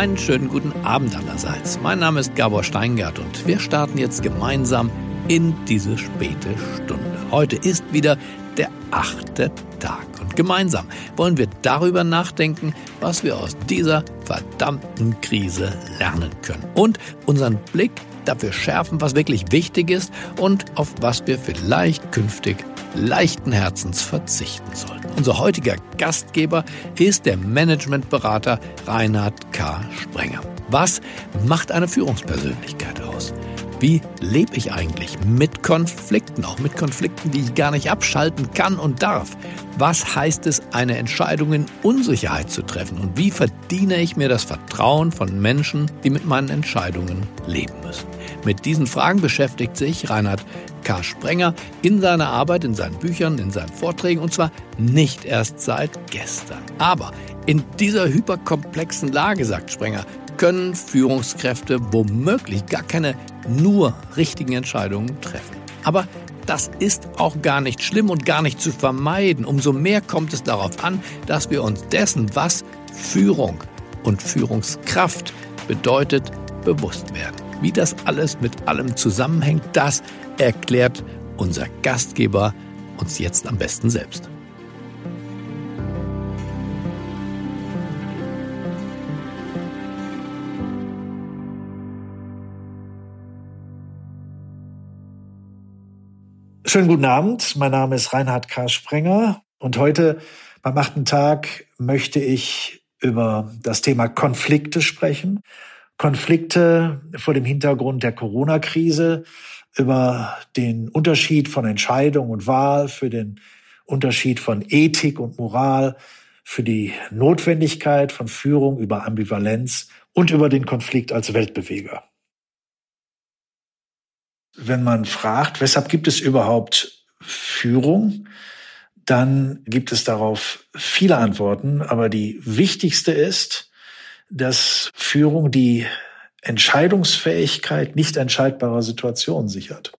Einen schönen guten Abend allerseits. Mein Name ist Gabor Steingart und wir starten jetzt gemeinsam in diese späte Stunde. Heute ist wieder der achte Tag und gemeinsam wollen wir darüber nachdenken, was wir aus dieser verdammten Krise lernen können und unseren Blick dafür schärfen, was wirklich wichtig ist und auf was wir vielleicht künftig leichten Herzens verzichten sollten. Unser heutiger Gastgeber ist der Managementberater Reinhard K. Sprenger. Was macht eine Führungspersönlichkeit aus? Wie lebe ich eigentlich mit Konflikten, auch mit Konflikten, die ich gar nicht abschalten kann und darf? Was heißt es, eine Entscheidung in Unsicherheit zu treffen? Und wie verdiene ich mir das Vertrauen von Menschen, die mit meinen Entscheidungen leben müssen? Mit diesen Fragen beschäftigt sich Reinhard K. Sprenger in seiner Arbeit, in seinen Büchern, in seinen Vorträgen und zwar nicht erst seit gestern. Aber in dieser hyperkomplexen Lage, sagt Sprenger, können Führungskräfte womöglich gar keine nur richtigen Entscheidungen treffen. Aber das ist auch gar nicht schlimm und gar nicht zu vermeiden. Umso mehr kommt es darauf an, dass wir uns dessen, was Führung und Führungskraft bedeutet, bewusst werden. Wie das alles mit allem zusammenhängt, das erklärt unser Gastgeber uns jetzt am besten selbst. Schönen guten Abend. Mein Name ist Reinhard K. Sprenger und heute beim achten Tag möchte ich über das Thema Konflikte sprechen. Konflikte vor dem Hintergrund der Corona-Krise, über den Unterschied von Entscheidung und Wahl, für den Unterschied von Ethik und Moral, für die Notwendigkeit von Führung über Ambivalenz und über den Konflikt als Weltbeweger wenn man fragt, weshalb gibt es überhaupt Führung, dann gibt es darauf viele Antworten. Aber die wichtigste ist, dass Führung die Entscheidungsfähigkeit nicht entscheidbarer Situationen sichert.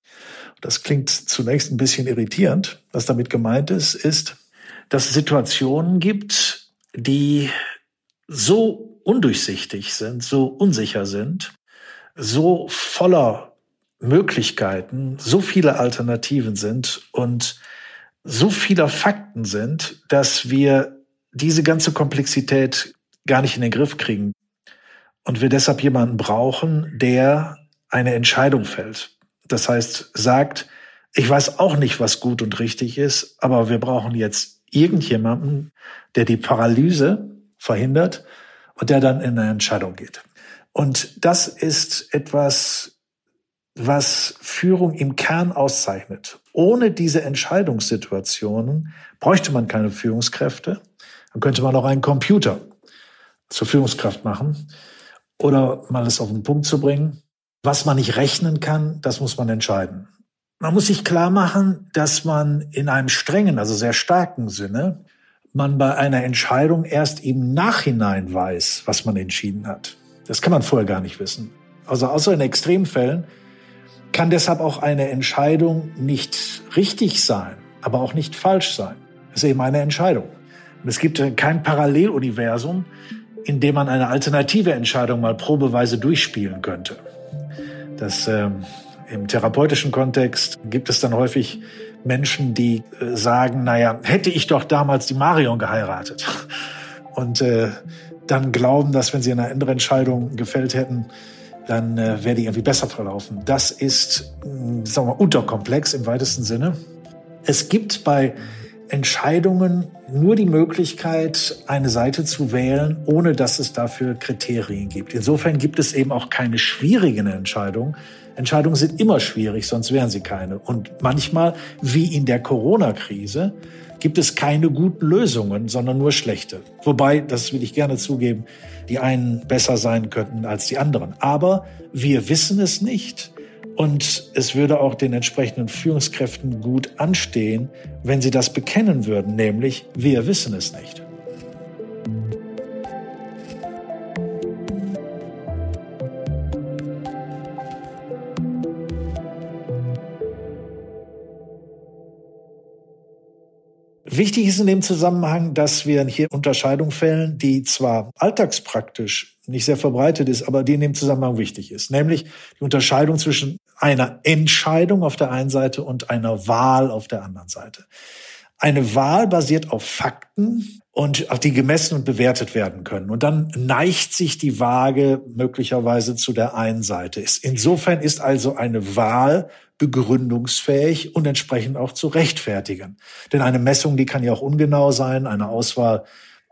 Das klingt zunächst ein bisschen irritierend. Was damit gemeint ist, ist, dass es Situationen gibt, die so undurchsichtig sind, so unsicher sind, so voller Möglichkeiten, so viele Alternativen sind und so viele Fakten sind, dass wir diese ganze Komplexität gar nicht in den Griff kriegen. Und wir deshalb jemanden brauchen, der eine Entscheidung fällt. Das heißt, sagt, ich weiß auch nicht, was gut und richtig ist, aber wir brauchen jetzt irgendjemanden, der die Paralyse verhindert und der dann in eine Entscheidung geht. Und das ist etwas, was Führung im Kern auszeichnet. Ohne diese Entscheidungssituationen bräuchte man keine Führungskräfte. Dann könnte man auch einen Computer zur Führungskraft machen oder mal es auf den Punkt zu bringen. Was man nicht rechnen kann, das muss man entscheiden. Man muss sich klar machen, dass man in einem strengen, also sehr starken Sinne, man bei einer Entscheidung erst im Nachhinein weiß, was man entschieden hat. Das kann man vorher gar nicht wissen. Also außer in Extremfällen kann deshalb auch eine Entscheidung nicht richtig sein, aber auch nicht falsch sein. Das ist eben eine Entscheidung. Und es gibt kein Paralleluniversum, in dem man eine alternative Entscheidung mal probeweise durchspielen könnte. Das, äh, Im therapeutischen Kontext gibt es dann häufig Menschen, die äh, sagen, naja, hätte ich doch damals die Marion geheiratet. Und äh, dann glauben, dass wenn sie eine andere Entscheidung gefällt hätten, dann äh, wäre die irgendwie besser verlaufen. Das ist, mh, sagen wir mal, unterkomplex im weitesten Sinne. Es gibt bei Entscheidungen nur die Möglichkeit, eine Seite zu wählen, ohne dass es dafür Kriterien gibt. Insofern gibt es eben auch keine schwierigen Entscheidungen. Entscheidungen sind immer schwierig, sonst wären sie keine. Und manchmal, wie in der Corona-Krise, gibt es keine guten Lösungen, sondern nur schlechte. Wobei, das will ich gerne zugeben, die einen besser sein könnten als die anderen. Aber wir wissen es nicht. Und es würde auch den entsprechenden Führungskräften gut anstehen, wenn sie das bekennen würden, nämlich wir wissen es nicht. Wichtig ist in dem Zusammenhang, dass wir hier Unterscheidung fällen, die zwar alltagspraktisch nicht sehr verbreitet ist, aber die in dem Zusammenhang wichtig ist. Nämlich die Unterscheidung zwischen einer Entscheidung auf der einen Seite und einer Wahl auf der anderen Seite. Eine Wahl basiert auf Fakten und auf die gemessen und bewertet werden können. Und dann neigt sich die Waage möglicherweise zu der einen Seite. Insofern ist also eine Wahl begründungsfähig und entsprechend auch zu rechtfertigen. Denn eine Messung, die kann ja auch ungenau sein, eine Auswahl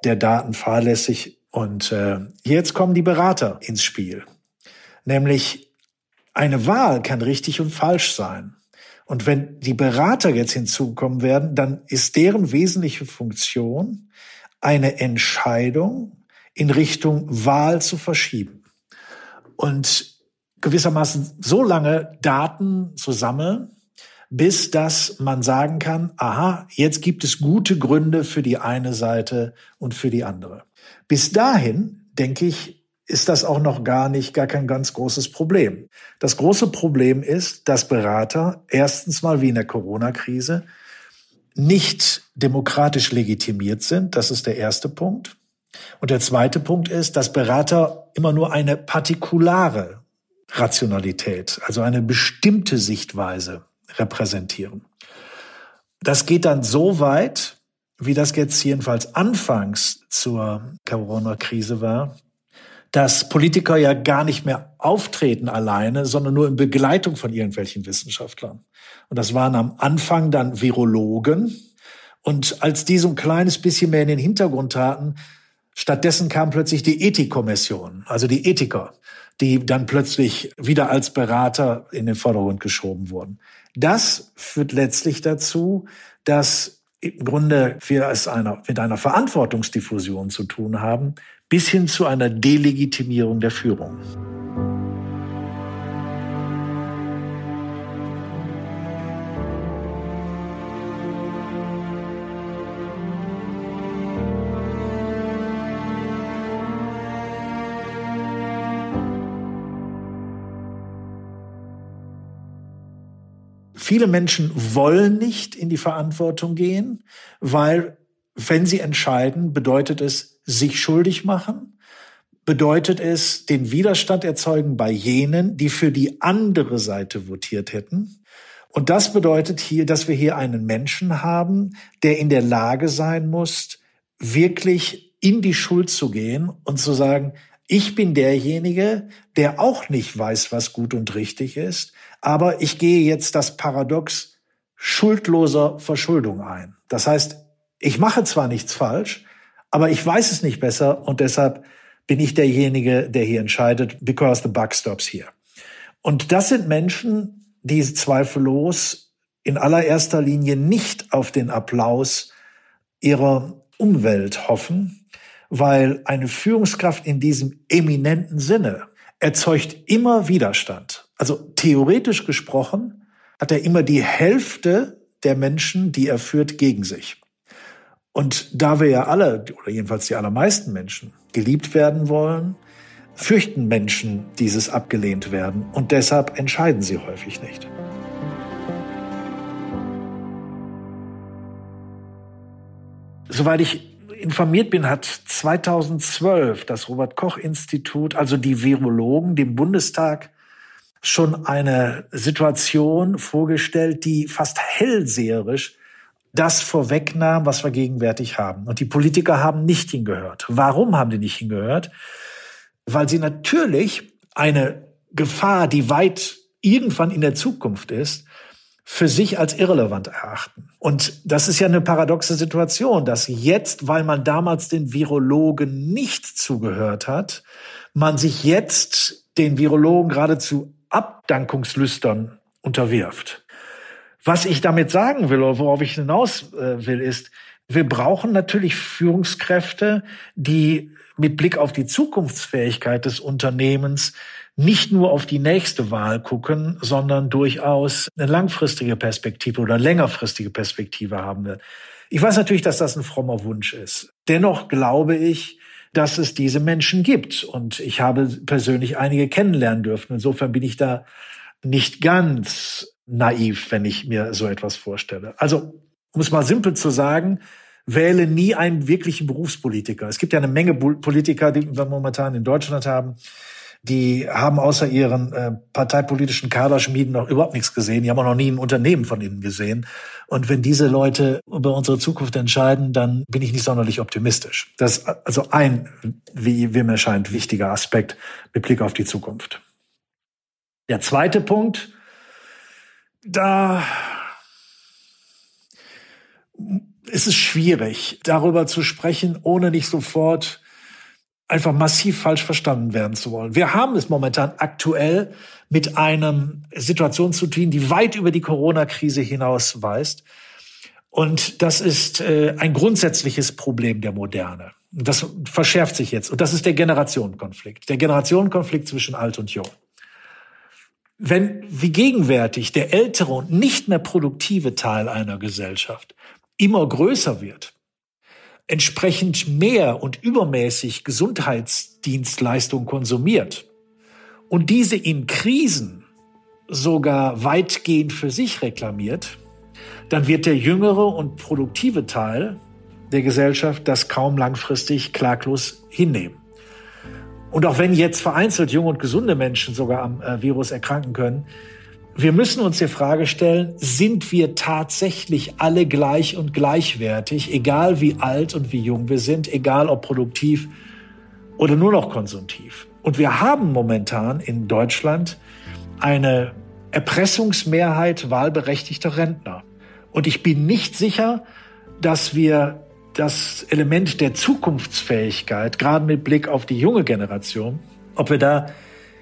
der Daten fahrlässig. Und äh, jetzt kommen die Berater ins Spiel. Nämlich eine Wahl kann richtig und falsch sein. Und wenn die Berater jetzt hinzukommen werden, dann ist deren wesentliche Funktion, eine Entscheidung in Richtung Wahl zu verschieben. Und gewissermaßen so lange Daten zu sammeln, bis dass man sagen kann, aha, jetzt gibt es gute Gründe für die eine Seite und für die andere. Bis dahin, denke ich, ist das auch noch gar nicht, gar kein ganz großes Problem. Das große Problem ist, dass Berater erstens mal wie in der Corona-Krise nicht demokratisch legitimiert sind. Das ist der erste Punkt. Und der zweite Punkt ist, dass Berater immer nur eine partikulare Rationalität, also eine bestimmte Sichtweise repräsentieren. Das geht dann so weit, wie das jetzt jedenfalls anfangs zur Corona-Krise war, dass Politiker ja gar nicht mehr auftreten alleine, sondern nur in Begleitung von irgendwelchen Wissenschaftlern. Und das waren am Anfang dann Virologen. Und als die so ein kleines bisschen mehr in den Hintergrund taten, stattdessen kam plötzlich die Ethikkommission, also die Ethiker die dann plötzlich wieder als Berater in den Vordergrund geschoben wurden. Das führt letztlich dazu, dass im Grunde wir es einer, mit einer Verantwortungsdiffusion zu tun haben, bis hin zu einer Delegitimierung der Führung. Viele Menschen wollen nicht in die Verantwortung gehen, weil wenn sie entscheiden, bedeutet es sich schuldig machen, bedeutet es den Widerstand erzeugen bei jenen, die für die andere Seite votiert hätten. Und das bedeutet hier, dass wir hier einen Menschen haben, der in der Lage sein muss, wirklich in die Schuld zu gehen und zu sagen, ich bin derjenige, der auch nicht weiß, was gut und richtig ist, aber ich gehe jetzt das Paradox schuldloser Verschuldung ein. Das heißt, ich mache zwar nichts falsch, aber ich weiß es nicht besser und deshalb bin ich derjenige, der hier entscheidet, because the buck stops here. Und das sind Menschen, die zweifellos in allererster Linie nicht auf den Applaus ihrer Umwelt hoffen, weil eine Führungskraft in diesem eminenten Sinne erzeugt immer Widerstand. Also theoretisch gesprochen hat er immer die Hälfte der Menschen, die er führt, gegen sich. Und da wir ja alle, oder jedenfalls die allermeisten Menschen, geliebt werden wollen, fürchten Menschen dieses abgelehnt werden und deshalb entscheiden sie häufig nicht. Soweit ich informiert bin, hat 2012 das Robert Koch Institut, also die Virologen, dem Bundestag schon eine Situation vorgestellt, die fast hellseherisch das vorwegnahm, was wir gegenwärtig haben. Und die Politiker haben nicht hingehört. Warum haben die nicht hingehört? Weil sie natürlich eine Gefahr, die weit irgendwann in der Zukunft ist, für sich als irrelevant erachten. Und das ist ja eine paradoxe Situation, dass jetzt, weil man damals den Virologen nicht zugehört hat, man sich jetzt den Virologen geradezu Abdankungslüstern unterwirft. Was ich damit sagen will, oder worauf ich hinaus äh, will, ist, wir brauchen natürlich Führungskräfte, die mit Blick auf die Zukunftsfähigkeit des Unternehmens nicht nur auf die nächste Wahl gucken, sondern durchaus eine langfristige Perspektive oder längerfristige Perspektive haben will. Ich weiß natürlich, dass das ein frommer Wunsch ist. Dennoch glaube ich, dass es diese Menschen gibt. Und ich habe persönlich einige kennenlernen dürfen. Insofern bin ich da nicht ganz naiv, wenn ich mir so etwas vorstelle. Also um es mal simpel zu sagen, wähle nie einen wirklichen Berufspolitiker. Es gibt ja eine Menge Politiker, die wir momentan in Deutschland haben, die haben außer ihren äh, parteipolitischen Kaderschmieden noch überhaupt nichts gesehen. Die haben auch noch nie ein Unternehmen von ihnen gesehen. Und wenn diese Leute über unsere Zukunft entscheiden, dann bin ich nicht sonderlich optimistisch. Das ist also ein, wie, wie mir scheint, wichtiger Aspekt mit Blick auf die Zukunft. Der zweite Punkt, da ist es schwierig, darüber zu sprechen, ohne nicht sofort einfach massiv falsch verstanden werden zu wollen. Wir haben es momentan aktuell mit einem Situation zu tun, die weit über die Corona-Krise hinaus weist. Und das ist äh, ein grundsätzliches Problem der Moderne. Das verschärft sich jetzt. Und das ist der Generationenkonflikt. Der Generationenkonflikt zwischen alt und jung. Wenn wie gegenwärtig der ältere und nicht mehr produktive Teil einer Gesellschaft immer größer wird, entsprechend mehr und übermäßig Gesundheitsdienstleistungen konsumiert und diese in Krisen sogar weitgehend für sich reklamiert, dann wird der jüngere und produktive Teil der Gesellschaft das kaum langfristig klaglos hinnehmen. Und auch wenn jetzt vereinzelt junge und gesunde Menschen sogar am äh, Virus erkranken können, wir müssen uns die Frage stellen, sind wir tatsächlich alle gleich und gleichwertig, egal wie alt und wie jung wir sind, egal ob produktiv oder nur noch konsumtiv. Und wir haben momentan in Deutschland eine Erpressungsmehrheit wahlberechtigter Rentner. Und ich bin nicht sicher, dass wir das Element der Zukunftsfähigkeit, gerade mit Blick auf die junge Generation, ob wir da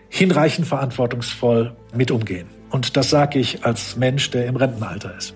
hinreichend verantwortungsvoll mit umgehen. Und das sage ich als Mensch, der im Rentenalter ist.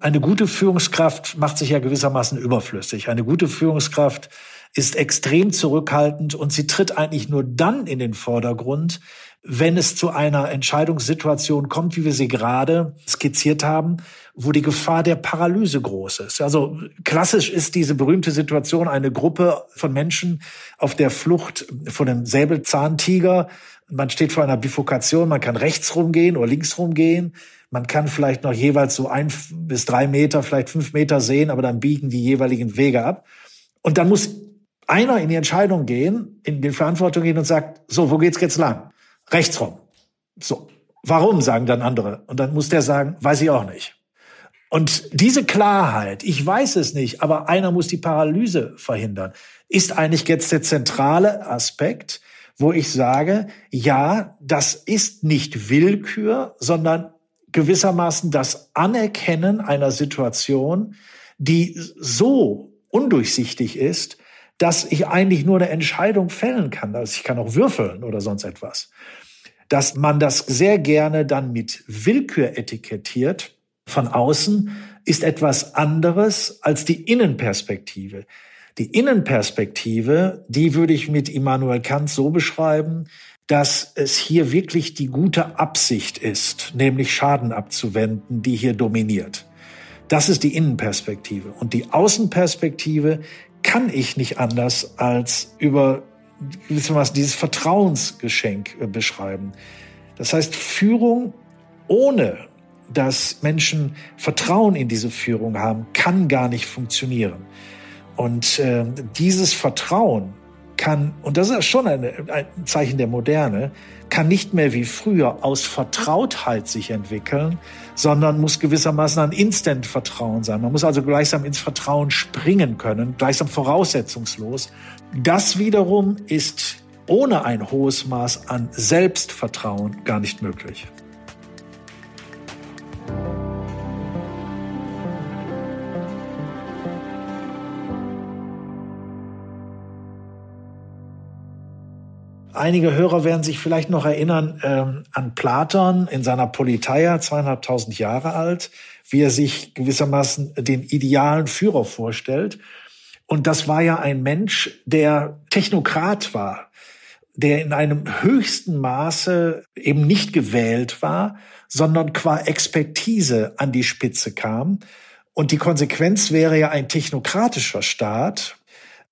Eine gute Führungskraft macht sich ja gewissermaßen überflüssig. Eine gute Führungskraft ist extrem zurückhaltend und sie tritt eigentlich nur dann in den Vordergrund, wenn es zu einer Entscheidungssituation kommt, wie wir sie gerade skizziert haben, wo die Gefahr der Paralyse groß ist. Also klassisch ist diese berühmte Situation eine Gruppe von Menschen auf der Flucht von einem Säbelzahntiger. Man steht vor einer Bifurkation, man kann rechts rumgehen oder links rumgehen. Man kann vielleicht noch jeweils so ein bis drei Meter, vielleicht fünf Meter sehen, aber dann biegen die jeweiligen Wege ab. Und dann muss einer in die Entscheidung gehen, in die Verantwortung gehen und sagt, so, wo geht's jetzt lang? rechts rum. So. Warum, sagen dann andere. Und dann muss der sagen, weiß ich auch nicht. Und diese Klarheit, ich weiß es nicht, aber einer muss die Paralyse verhindern, ist eigentlich jetzt der zentrale Aspekt, wo ich sage, ja, das ist nicht Willkür, sondern gewissermaßen das Anerkennen einer Situation, die so undurchsichtig ist, dass ich eigentlich nur eine Entscheidung fällen kann. Also ich kann auch würfeln oder sonst etwas. Dass man das sehr gerne dann mit Willkür etikettiert von außen, ist etwas anderes als die Innenperspektive. Die Innenperspektive, die würde ich mit Immanuel Kant so beschreiben, dass es hier wirklich die gute Absicht ist, nämlich Schaden abzuwenden, die hier dominiert. Das ist die Innenperspektive. Und die Außenperspektive kann ich nicht anders als über dieses Vertrauensgeschenk äh, beschreiben. Das heißt, Führung ohne dass Menschen Vertrauen in diese Führung haben, kann gar nicht funktionieren. Und äh, dieses Vertrauen kann, und das ist schon eine, ein Zeichen der Moderne, kann nicht mehr wie früher aus Vertrautheit sich entwickeln, sondern muss gewissermaßen ein Instant-Vertrauen sein. Man muss also gleichsam ins Vertrauen springen können, gleichsam voraussetzungslos. Das wiederum ist ohne ein hohes Maß an Selbstvertrauen gar nicht möglich. Einige Hörer werden sich vielleicht noch erinnern ähm, an Platon in seiner Politeia, zweieinhalbtausend Jahre alt, wie er sich gewissermaßen den idealen Führer vorstellt. Und das war ja ein Mensch, der Technokrat war, der in einem höchsten Maße eben nicht gewählt war, sondern qua Expertise an die Spitze kam. Und die Konsequenz wäre ja ein technokratischer Staat,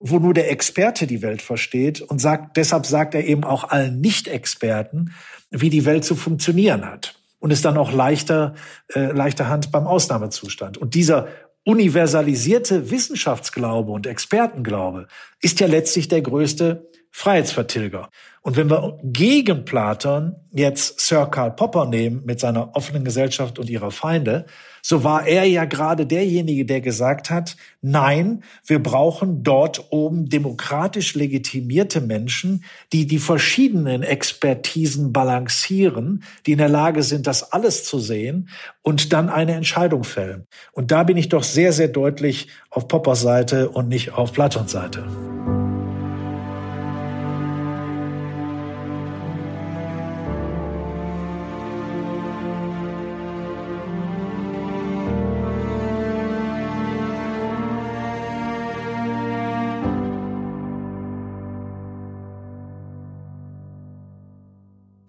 wo nur der Experte die Welt versteht und sagt, deshalb sagt er eben auch allen Nicht-Experten, wie die Welt zu funktionieren hat. Und ist dann auch leichter, äh, leichter Hand beim Ausnahmezustand. Und dieser universalisierte Wissenschaftsglaube und Expertenglaube ist ja letztlich der größte Freiheitsvertilger. Und wenn wir gegen Platon jetzt Sir Karl Popper nehmen mit seiner offenen Gesellschaft und ihrer Feinde, so war er ja gerade derjenige, der gesagt hat, nein, wir brauchen dort oben demokratisch legitimierte Menschen, die die verschiedenen Expertisen balancieren, die in der Lage sind, das alles zu sehen und dann eine Entscheidung fällen. Und da bin ich doch sehr, sehr deutlich auf Poppers Seite und nicht auf Platons Seite.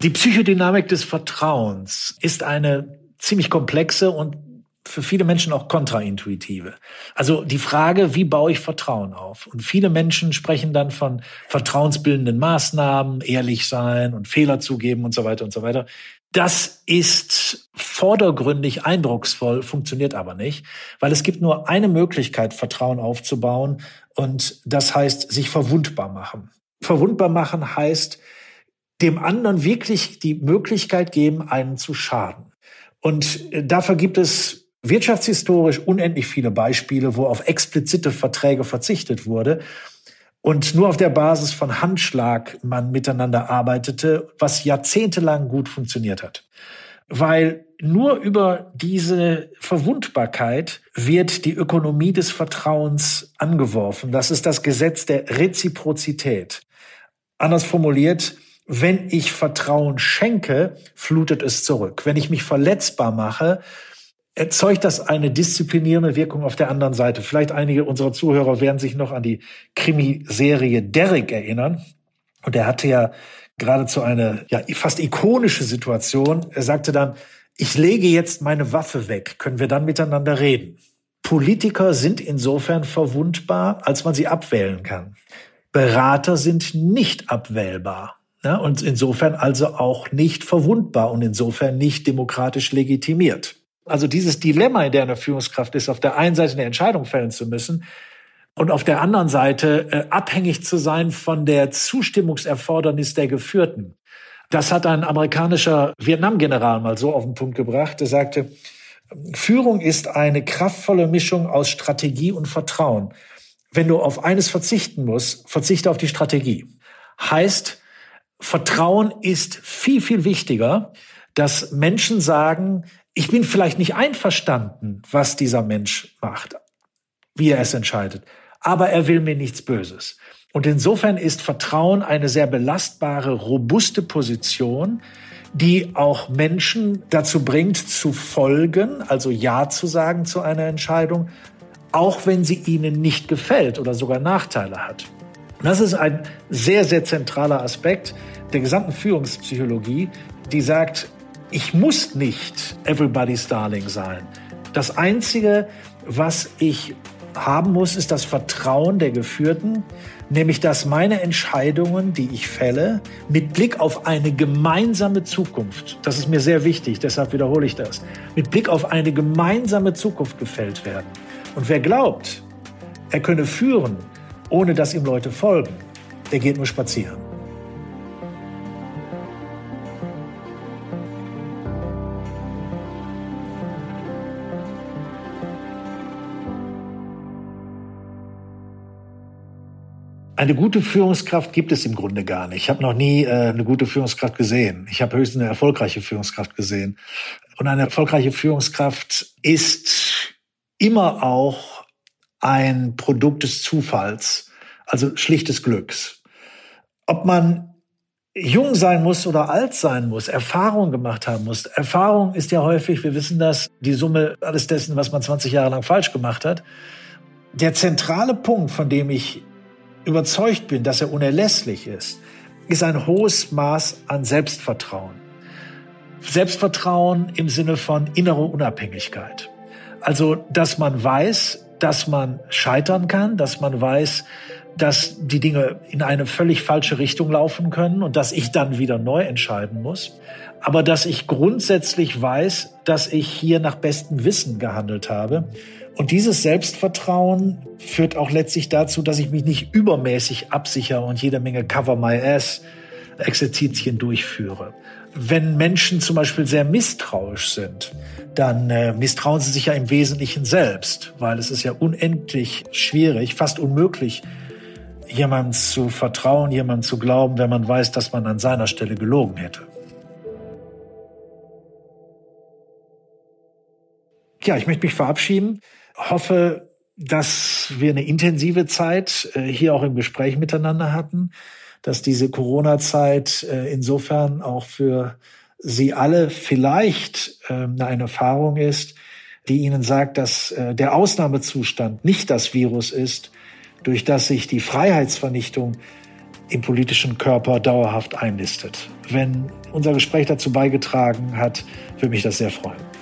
Die Psychodynamik des Vertrauens ist eine ziemlich komplexe und für viele Menschen auch kontraintuitive. Also die Frage, wie baue ich Vertrauen auf? Und viele Menschen sprechen dann von vertrauensbildenden Maßnahmen, ehrlich sein und Fehler zugeben und so weiter und so weiter. Das ist vordergründig eindrucksvoll, funktioniert aber nicht, weil es gibt nur eine Möglichkeit, Vertrauen aufzubauen und das heißt, sich verwundbar machen. Verwundbar machen heißt, dem anderen wirklich die Möglichkeit geben, einen zu schaden. Und äh, dafür gibt es wirtschaftshistorisch unendlich viele Beispiele, wo auf explizite Verträge verzichtet wurde und nur auf der Basis von Handschlag man miteinander arbeitete, was jahrzehntelang gut funktioniert hat. Weil nur über diese Verwundbarkeit wird die Ökonomie des Vertrauens angeworfen. Das ist das Gesetz der Reziprozität. Anders formuliert, wenn ich Vertrauen schenke, flutet es zurück. Wenn ich mich verletzbar mache, erzeugt das eine disziplinierende Wirkung auf der anderen Seite. Vielleicht einige unserer Zuhörer werden sich noch an die Krimiserie Derrick erinnern. Und er hatte ja geradezu eine ja, fast ikonische Situation. Er sagte dann, ich lege jetzt meine Waffe weg, können wir dann miteinander reden. Politiker sind insofern verwundbar, als man sie abwählen kann. Berater sind nicht abwählbar. Ja, und insofern also auch nicht verwundbar und insofern nicht demokratisch legitimiert. Also dieses Dilemma in der eine Führungskraft ist, auf der einen Seite eine Entscheidung fällen zu müssen und auf der anderen Seite äh, abhängig zu sein von der Zustimmungserfordernis der Geführten. Das hat ein amerikanischer Vietnam-General mal so auf den Punkt gebracht. Er sagte, Führung ist eine kraftvolle Mischung aus Strategie und Vertrauen. Wenn du auf eines verzichten musst, verzichte auf die Strategie. Heißt, Vertrauen ist viel, viel wichtiger, dass Menschen sagen, ich bin vielleicht nicht einverstanden, was dieser Mensch macht, wie er es entscheidet, aber er will mir nichts Böses. Und insofern ist Vertrauen eine sehr belastbare, robuste Position, die auch Menschen dazu bringt, zu folgen, also Ja zu sagen zu einer Entscheidung, auch wenn sie ihnen nicht gefällt oder sogar Nachteile hat. Das ist ein sehr, sehr zentraler Aspekt der gesamten Führungspsychologie, die sagt, ich muss nicht everybody's darling sein. Das Einzige, was ich haben muss, ist das Vertrauen der Geführten, nämlich dass meine Entscheidungen, die ich fälle, mit Blick auf eine gemeinsame Zukunft, das ist mir sehr wichtig, deshalb wiederhole ich das, mit Blick auf eine gemeinsame Zukunft gefällt werden. Und wer glaubt, er könne führen, ohne dass ihm Leute folgen, der geht nur spazieren. Eine gute Führungskraft gibt es im Grunde gar nicht. Ich habe noch nie äh, eine gute Führungskraft gesehen. Ich habe höchstens eine erfolgreiche Führungskraft gesehen. Und eine erfolgreiche Führungskraft ist immer auch ein Produkt des Zufalls, also schlichtes Glücks. Ob man jung sein muss oder alt sein muss, Erfahrung gemacht haben muss. Erfahrung ist ja häufig, wir wissen das, die Summe alles dessen, was man 20 Jahre lang falsch gemacht hat. Der zentrale Punkt, von dem ich überzeugt bin, dass er unerlässlich ist, ist ein hohes Maß an Selbstvertrauen. Selbstvertrauen im Sinne von innerer Unabhängigkeit. Also, dass man weiß, dass man scheitern kann, dass man weiß, dass die Dinge in eine völlig falsche Richtung laufen können und dass ich dann wieder neu entscheiden muss. Aber dass ich grundsätzlich weiß, dass ich hier nach bestem Wissen gehandelt habe. Und dieses Selbstvertrauen führt auch letztlich dazu, dass ich mich nicht übermäßig absichere und jede Menge Cover My Ass Exerzitien durchführe. Wenn Menschen zum Beispiel sehr misstrauisch sind, dann äh, misstrauen sie sich ja im Wesentlichen selbst, weil es ist ja unendlich schwierig, fast unmöglich, jemandem zu vertrauen, jemandem zu glauben, wenn man weiß, dass man an seiner Stelle gelogen hätte. Ja, ich möchte mich verabschieden, hoffe, dass wir eine intensive Zeit äh, hier auch im Gespräch miteinander hatten, dass diese Corona-Zeit äh, insofern auch für Sie alle vielleicht ähm, eine Erfahrung ist, die Ihnen sagt, dass äh, der Ausnahmezustand nicht das Virus ist, durch das sich die Freiheitsvernichtung im politischen Körper dauerhaft einlistet. Wenn unser Gespräch dazu beigetragen hat, würde mich das sehr freuen.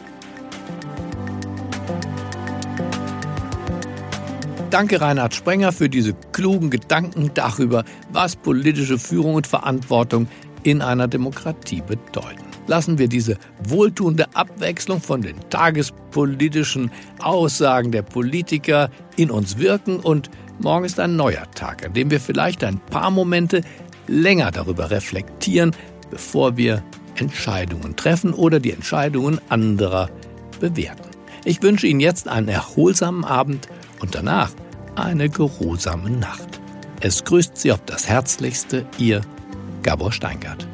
Danke Reinhard Sprenger für diese klugen Gedanken darüber, was politische Führung und Verantwortung in einer Demokratie bedeuten. Lassen wir diese wohltuende Abwechslung von den tagespolitischen Aussagen der Politiker in uns wirken und Morgen ist ein neuer Tag, an dem wir vielleicht ein paar Momente länger darüber reflektieren, bevor wir Entscheidungen treffen oder die Entscheidungen anderer bewerten. Ich wünsche Ihnen jetzt einen erholsamen Abend und danach eine geruhsame Nacht. Es grüßt Sie auf das Herzlichste, Ihr Gabor Steingart.